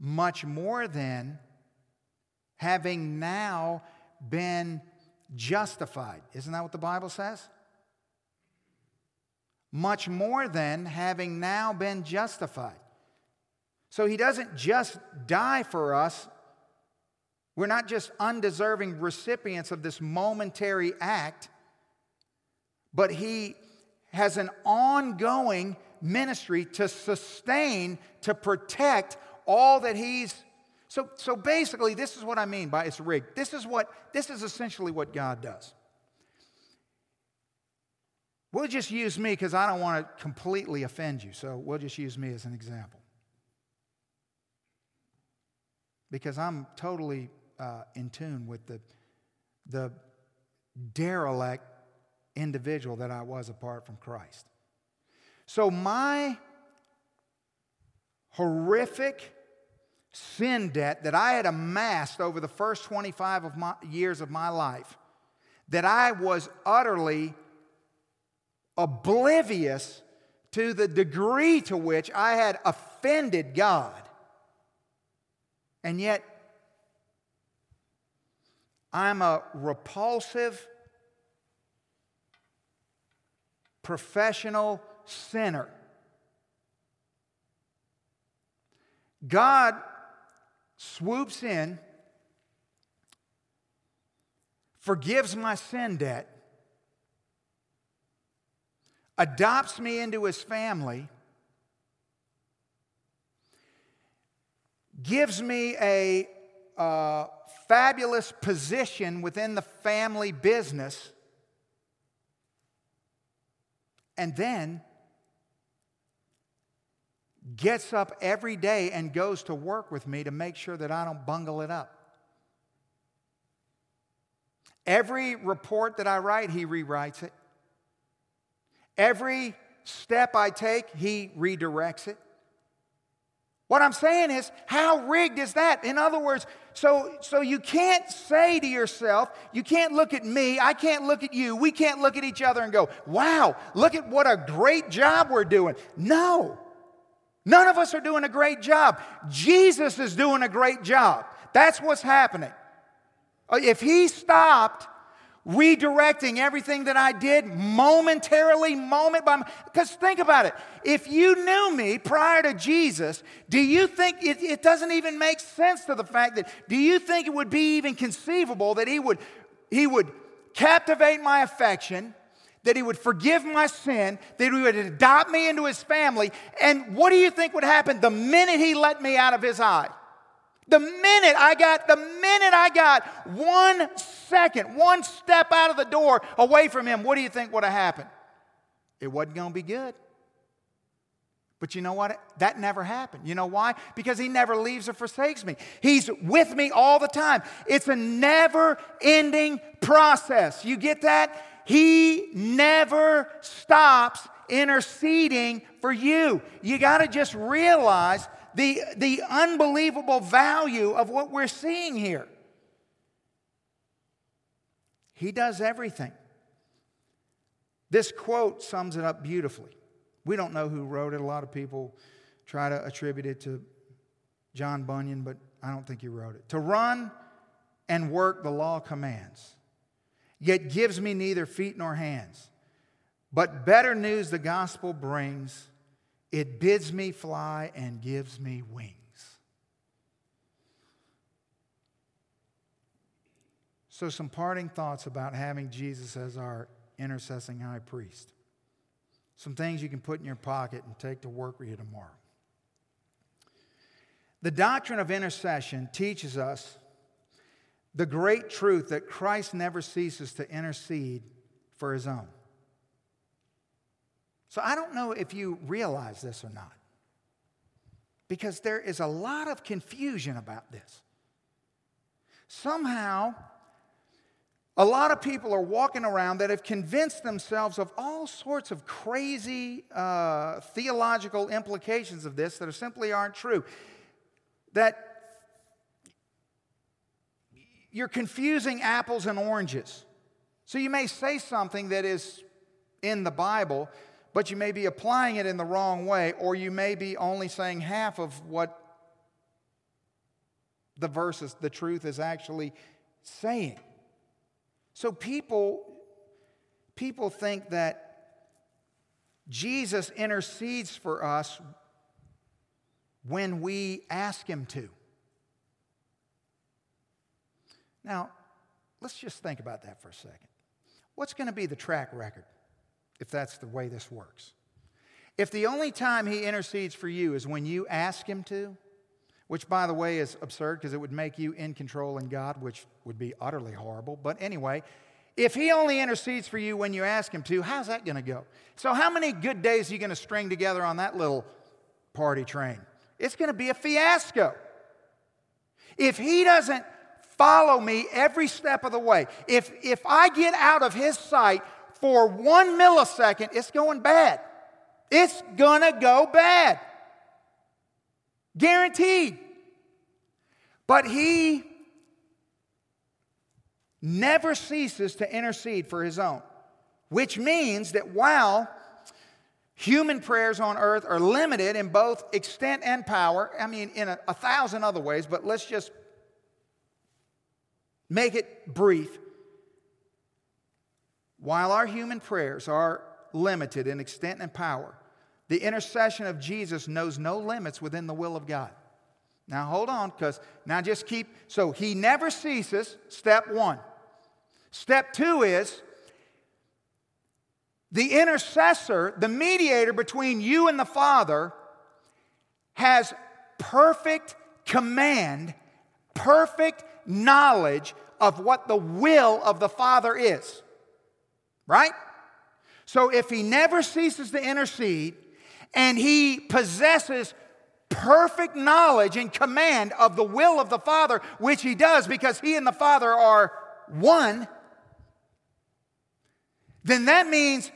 much more than having now been justified. Isn't that what the Bible says? Much more than having now been justified. So he doesn't just die for us. We're not just undeserving recipients of this momentary act, but he has an ongoing ministry to sustain, to protect all that he's so, so basically, this is what I mean by it's rigged. This is what this is essentially what God does. We'll just use me because I don't want to completely offend you. So we'll just use me as an example. Because I'm totally uh, in tune with the, the derelict individual that I was apart from Christ. So my horrific sin debt that I had amassed over the first 25 of my, years of my life, that I was utterly oblivious to the degree to which I had offended God. And yet, I'm a repulsive, professional sinner. God swoops in, forgives my sin debt, adopts me into his family, gives me a uh, fabulous position within the family business, and then gets up every day and goes to work with me to make sure that I don't bungle it up. Every report that I write, he rewrites it. Every step I take, he redirects it. What I'm saying is, how rigged is that? In other words, so, so you can't say to yourself, you can't look at me, I can't look at you, we can't look at each other and go, wow, look at what a great job we're doing. No. None of us are doing a great job. Jesus is doing a great job. That's what's happening. Uh, if He stopped redirecting everything that I did momentarily, moment by moment, because think about it. If you knew me prior to Jesus, do you think it, it doesn't even make sense to the fact that, do you think it would be even conceivable that He would, he would captivate my affection? That he would forgive my sin, that he would adopt me into his family. And what do you think would happen the minute he let me out of his eye? The minute I got, the minute I got one second, one step out of the door away from him, what do you think would have happened? it wasn't going to be good. But you know what? That never happened. You know why? Because he never leaves or forsakes me. He's with me all the time. It's a never ending process. You get that? He never stops interceding for you. You got to just realize the, the unbelievable value of what we're seeing here. He does everything. This quote sums it up beautifully. We don't know who wrote it. A lot of people try to attribute it to John Bunyan, but I don't think he wrote it. To run and work the law commands, yet gives me neither feet nor hands. But better news the gospel brings. It bids me fly and gives me wings. So, some parting thoughts about having Jesus as our intercessing high priest. Some things you can put in your pocket and take to work with you tomorrow. The doctrine of intercession teaches us the great truth that Christ never ceases to intercede for his own. So I don't know if you realize this or not, because there is a lot of confusion about this. Somehow, a lot of people are walking around that have convinced themselves of all sorts of crazy uh, theological implications of this that simply aren't true. That you're confusing apples and oranges. So you may say something that is in the Bible, but you may be applying it in the wrong way, or you may be only saying half of what the verses, the truth is actually saying. So people, people think that Jesus intercedes for us when we ask him to. Now, let's just think about that for a second. What's going to be the track record? if that's the way this works. If the only time he intercedes for you is when you ask him to, which by the way is absurd because it would make you in control in God, which would be utterly horrible. But anyway, if he only intercedes for you when you ask him to, how's that going to go? So, how many good days are you going to string together on that little party train? It's going to be a fiasco. If he doesn't follow me every step of the way, if, if I get out of his sight for one millisecond, it's going bad. It's to go bad. Guaranteed. But he never ceases to intercede for his own, which means that while human prayers on earth are limited in both extent and power, I mean, in a, a thousand other ways, but let's just make it brief. While our human prayers are limited in extent and power, the intercession of Jesus knows no limits within the will of God. Now hold on, because now just keep, so he never ceases, step one. Step two is the intercessor, the mediator between you and the Father, has perfect command, perfect knowledge of what the will of the Father is right? So if he never ceases to intercede and he possesses perfect knowledge and command of the will of the Father, which he does because he and the Father are one, then that means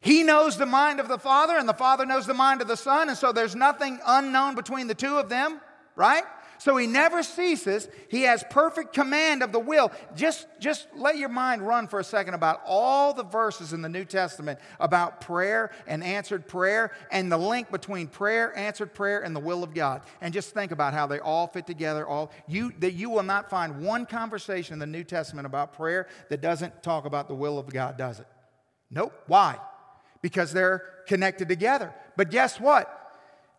he knows the mind of the Father and the Father knows the mind of the Son, and so there's nothing unknown between the two of them, right? So he never ceases. He has perfect command of the will. Just, just let your mind run for a second about all the verses in the New Testament about prayer and answered prayer and the link between prayer, answered prayer, and the will of God. And just think about how they all fit together. All you that you will not find one conversation in the New Testament about prayer that doesn't talk about the will of God, does it? Nope. Why? Because they're connected together. But guess what?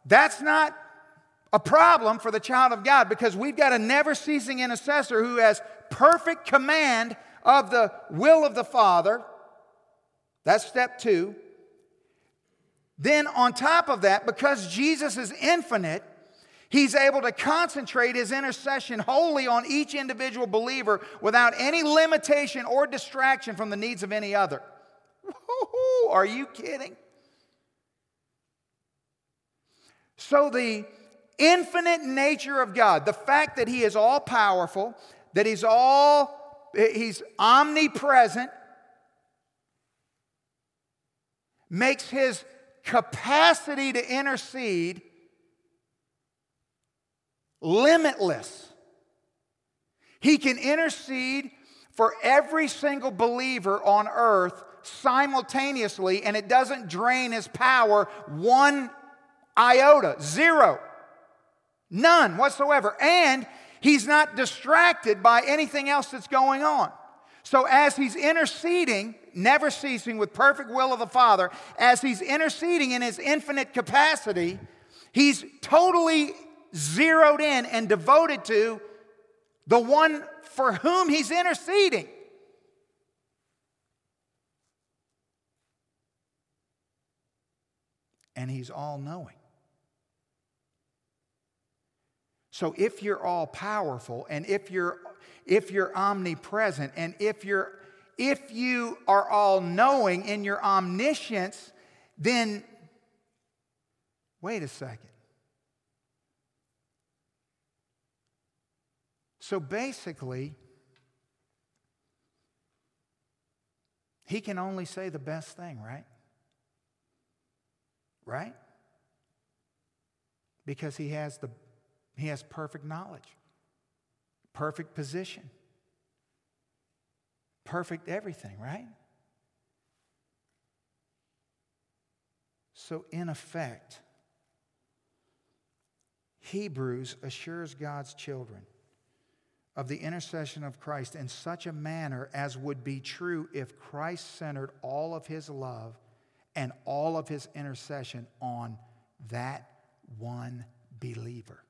That's not a problem for the child of God because we've got a never ceasing intercessor who has perfect command of the will of the Father. That's step two. Then, on top of that, because Jesus is infinite, he's able to concentrate his intercession wholly on each individual believer without any limitation or distraction from the needs of any other. Are you kidding? So, the infinite nature of God, the fact that He is all powerful, that He's all, He's omnipresent, makes His capacity to intercede limitless. He can intercede for every single believer on earth simultaneously, and it doesn't drain his power one iota, zero, none whatsoever. And he's not distracted by anything else that's going on. So, as he's interceding, never ceasing with perfect will of the Father, as he's interceding in his infinite capacity, he's totally zeroed in and devoted to the one for whom he's interceding. And he's all knowing. So if you're all powerful and if you're if you're omnipresent and if you're if you are all knowing in your omniscience, then wait a second. So basically, he can only say the best thing, right? Right? Because he has the he has perfect knowledge, perfect position, perfect everything, right? So, in effect, Hebrews assures God's children of the intercession of Christ in such a manner as would be true if Christ centered all of his love and all of his intercession on that one believer.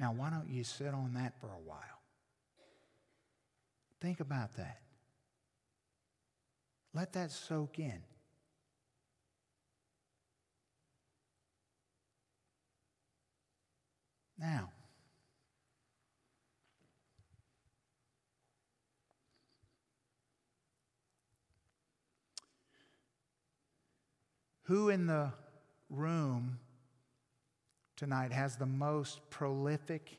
Now, why don't you sit on that for a while? Think about that. Let that soak in. Now, Who in the room tonight has the most prolific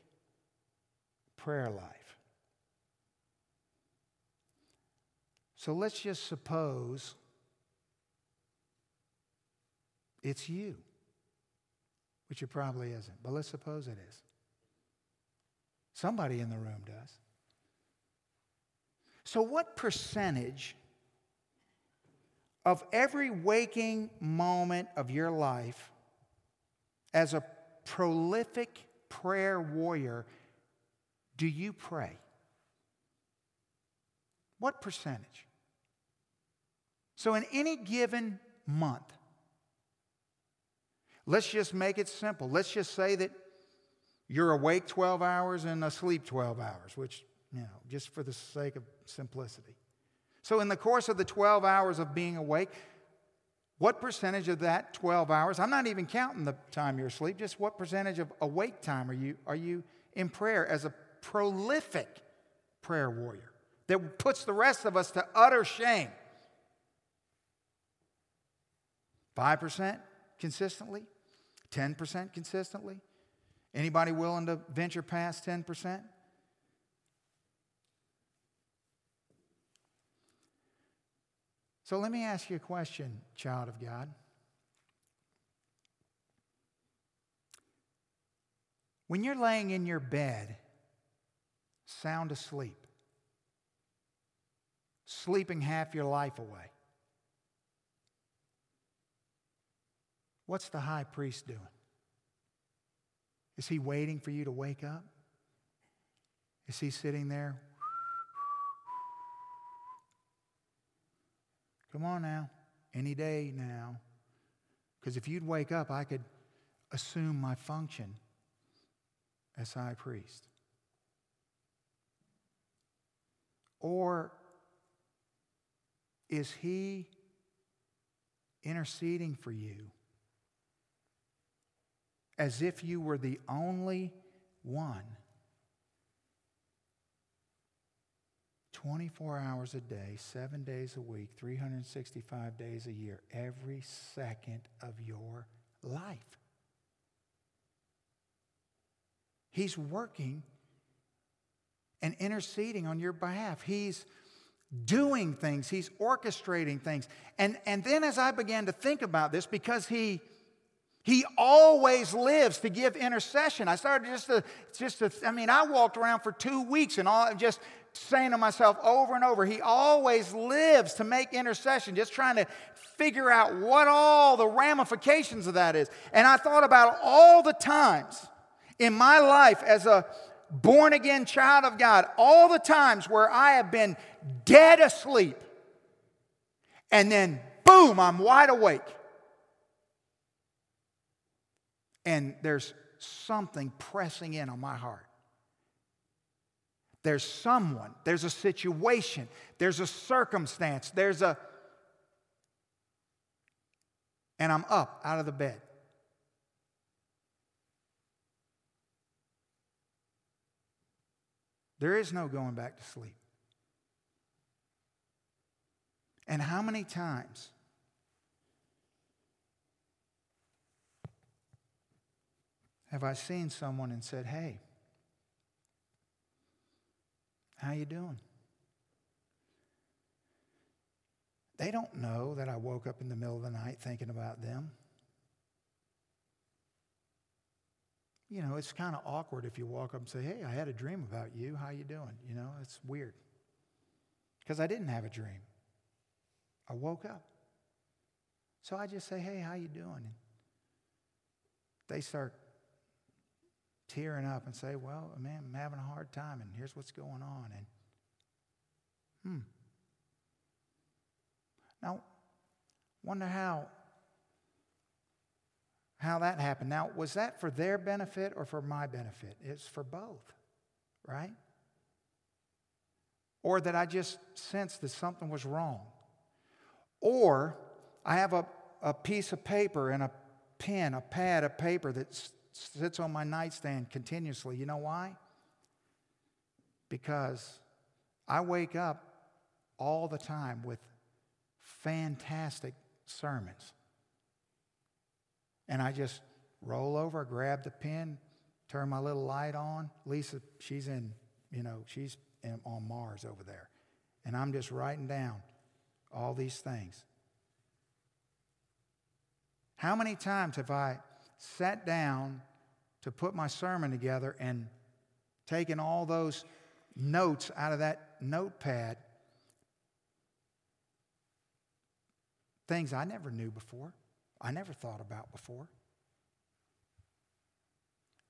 prayer life? So let's just suppose it's you, which it probably isn't, but let's suppose it is. Somebody in the room does. So, what percentage of every waking moment of your life as a prolific prayer warrior do you pray? What percentage? So, in any given month, let's just make it simple. Let's just say that you're awake 12 hours and asleep 12 hours, which, you know, just for the sake of simplicity. So, in the course of the 12 hours of being awake, what percentage of that 12 hours, I'm not even counting the time you're asleep, just what percentage of awake time are you, are you in prayer as a prolific prayer warrior that puts the rest of us to utter shame? 5% consistently? 10% consistently? Anybody willing to venture past 10%? So let me ask you a question, child of God. When you're laying in your bed, sound asleep, sleeping half your life away, what's the high priest doing? Is he waiting for you to wake up? Is he sitting there Come on now. Any day now. Because if you'd wake up, I could assume my function as high priest. Or is he interceding for you as if you were the only one 24 hours a day, seven days a week, 365 days a year, every second of your life. He's working and interceding on your behalf. He's doing things, he's orchestrating things. And, and then as I began to think about this, because he he always lives to give intercession. I started just to, just to, I mean, I walked around for two weeks and all, just saying to myself over and over, He always lives to make intercession, just trying to figure out what all the ramifications of that is. And I thought about all the times in my life as a born again child of God, all the times where I have been dead asleep, and then boom, I'm wide awake. And there's something pressing in on my heart. There's someone, there's a situation, there's a circumstance, there's a. And I'm up out of the bed. There is no going back to sleep. And how many times have I seen someone and said, "Hey, how you doing?" They don't know that I woke up in the middle of the night thinking about them. You know, it's kind of awkward if you walk up and say, "Hey, I had a dream about you. How you doing?" You know, it's weird. Because I didn't have a dream. I woke up. So I just say, "Hey, how you doing?" And they start tearing up and say, Well, man, I'm having a hard time, and here's what's going on. And, hmm. Now, wonder how how that happened. Now, was that for their benefit or for my benefit? It's for both, right? Or that I just sensed that something was wrong. Or I have a, a piece of paper and a pen, a pad of paper that's sits on my nightstand continuously. You know why? Because I wake up all the time with fantastic sermons. And I just roll over, grab the pen, turn my little light on. Lisa, she's in, you know, she's in, on Mars over there. And I'm just writing down all these things. How many times have I sat down to put my sermon together and taken all those notes out of that notepad, things I never knew before, I never thought about before.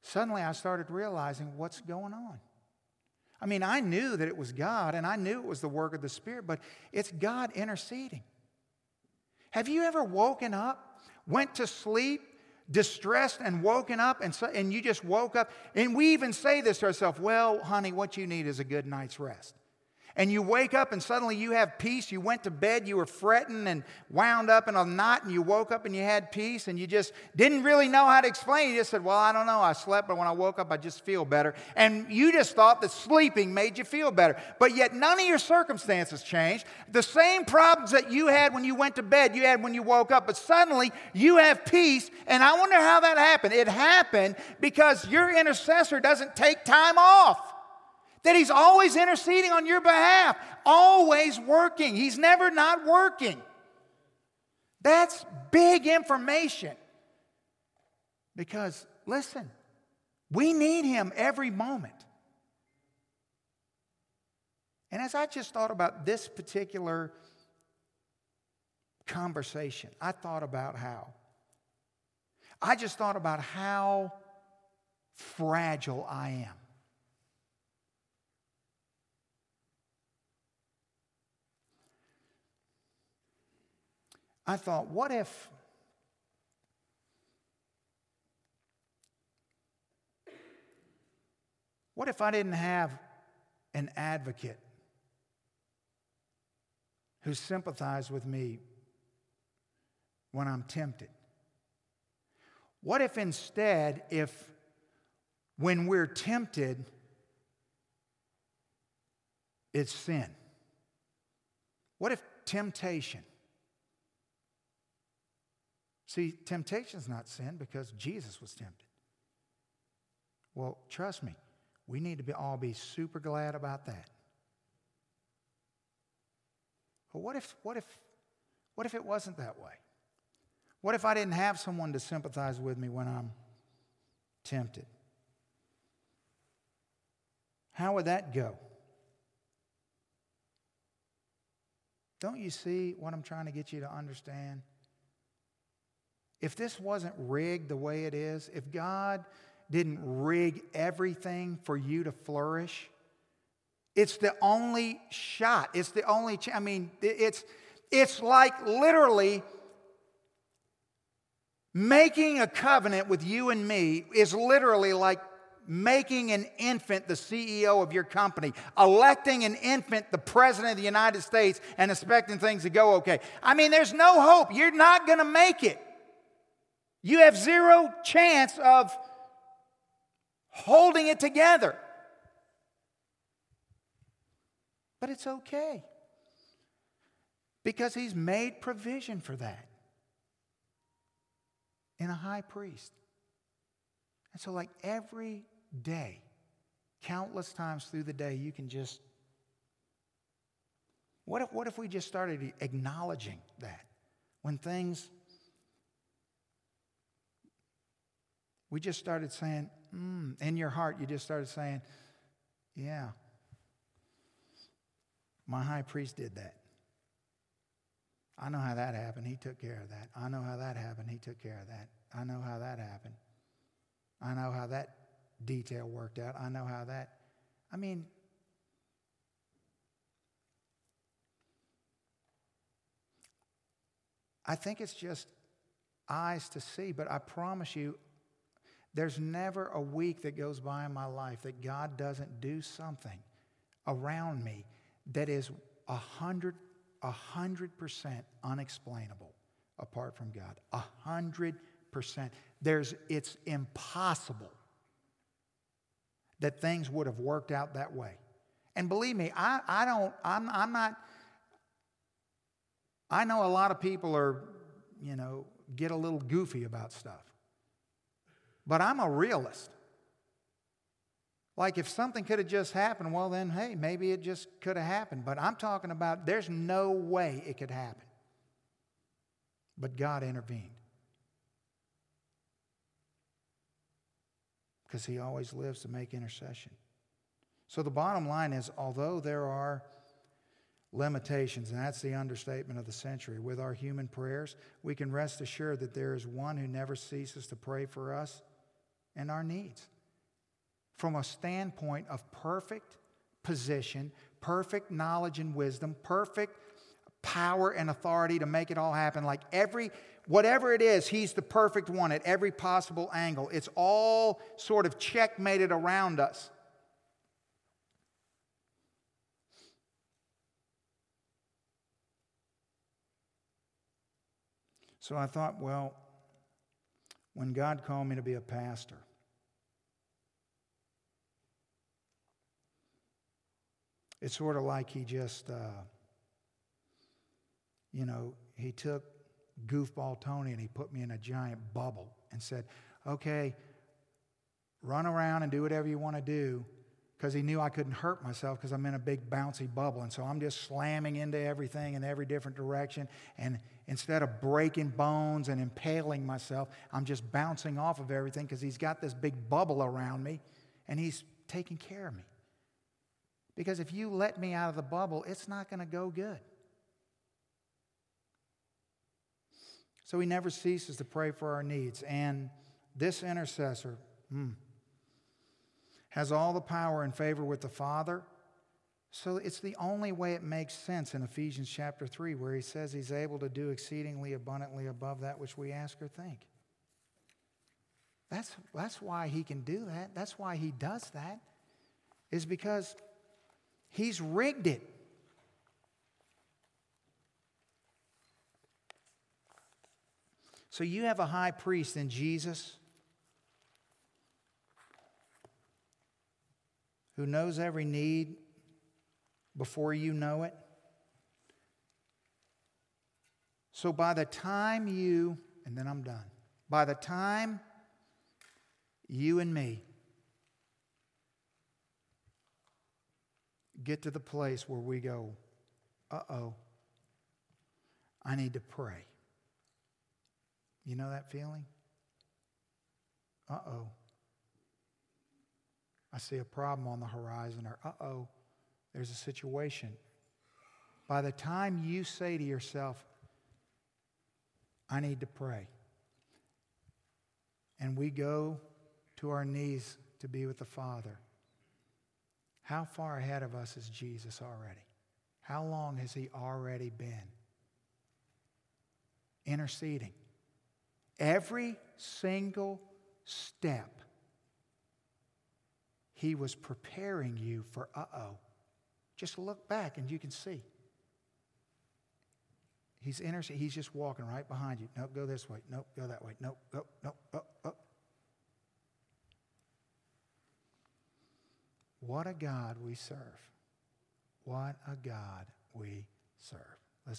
Suddenly I started realizing what's going on. I mean, I knew that it was God and I knew it was the work of the Spirit, but it's God interceding. Have you ever woken up, went to sleep, distressed and woken up, and, so, and you just woke up. And we even say this to ourselves well, honey, what you need is a good night's rest and you wake up and suddenly you have peace. You went to bed, you were fretting and wound up in a knot, and you woke up and you had peace, and you just didn't really know how to explain. You just said, Well, I don't know. I slept, but when I woke up, I just feel better. And you just thought that sleeping made you feel better. But yet, none of your circumstances changed. The same problems that you had when you went to bed, you had when you woke up, but suddenly you have peace. And I wonder how that happened. It happened because your intercessor doesn't take time off. That He's always interceding on your behalf, always working. He's never not working. That's big information. Because, listen, we need Him every moment. And as I just thought about this particular conversation, I thought about how. I just thought about how fragile I am. I thought, what if what if I didn't have an advocate who sympathized with me when I'm tempted? What if instead, if when we're tempted, it's sin? What if temptation? See, temptation is not sin because Jesus was tempted. Well, trust me, we need to be, all be super glad about that. But what if, what if, what if it wasn't that way? What if I didn't have someone to sympathize with me when I'm tempted? How would that go? Don't you see what I'm trying to get you to understand? If this wasn't rigged the way it is, if God didn't rig everything for you to flourish, it's the only shot. It's the only, ch- I mean, it's, it's like literally making a covenant with you and me is literally like making an infant the CEO of your company, electing an infant the president of the United States, and expecting things to go okay. I mean, there's no hope. You're not going to make it. You have zero chance of holding it together. But it's okay because he's made provision for that in a high priest. And so, like every day, countless times through the day, you can just. What if, what if we just started acknowledging that when things. We just started saying, mm, in your heart, you just started saying, yeah, my high priest did that. I know how that happened. He took care of that. I know how that happened. He took care of that. I know how that happened. I know how that detail worked out. I know how that. I mean, I think it's just eyes to see, but I promise you, there's never a week that goes by in my life that God doesn't do something around me that is a hundred, a hundred percent unexplainable apart from God. A hundred percent. There's, it's impossible that things would have worked out that way. And believe me, I, I don't, I'm, I'm not, I know a lot of people are, you know, get a little goofy about stuff. But I'm a realist. Like if something could have just happened, well, then, hey, maybe it just could have happened. But I'm talking about there's no way it could happen. But God intervened. Because He always lives to make intercession. So the bottom line is although there are limitations, and that's the understatement of the century, with our human prayers, we can rest assured that there is one who never ceases to pray for us and our needs from a standpoint of perfect position, perfect knowledge and wisdom, perfect power and authority to make it all happen. Like every, whatever it is, he's the perfect one at every possible angle. It's all sort of checkmated around us. So I thought, well, when God called me to be a pastor, It's sort of like he just, uh, you know, he took goofball Tony and he put me in a giant bubble and said, okay, run around and do whatever you want to do because he knew I couldn't hurt myself because I'm in a big bouncy bubble. And so I'm just slamming into everything in every different direction. And instead of breaking bones and impaling myself, I'm just bouncing off of everything because he's got this big bubble around me and he's taking care of me. Because if you let me out of the bubble, it's not going to go good. So he never ceases to pray for our needs. And this intercessor hmm, has all the power and favor with the Father. So it's the only way it makes sense in Ephesians chapter 3, where he says he's able to do exceedingly abundantly above that which we ask or think. That's, that's why he can do that. That's why he does that, is because He's rigged it. So you have a high priest in Jesus who knows every need before you know it. So by the time you, and then I'm done, by the time you and me get to the place where we go, uh oh, I need to pray. You know that feeling? Uh oh. I see a problem on the horizon, or uh oh, there's a situation. By the time you say to yourself, I need to pray, and we go to our knees to be with the Father, how far ahead of us is Jesus already? How long has he already been interceding? Every single step, he was preparing you for uh oh. Just look back and you can see. He's interceding. He's just walking right behind you. Nope, go this way. Nope, go that way. Nope, go, nope, oh, oh. What a God we serve. What a God we serve.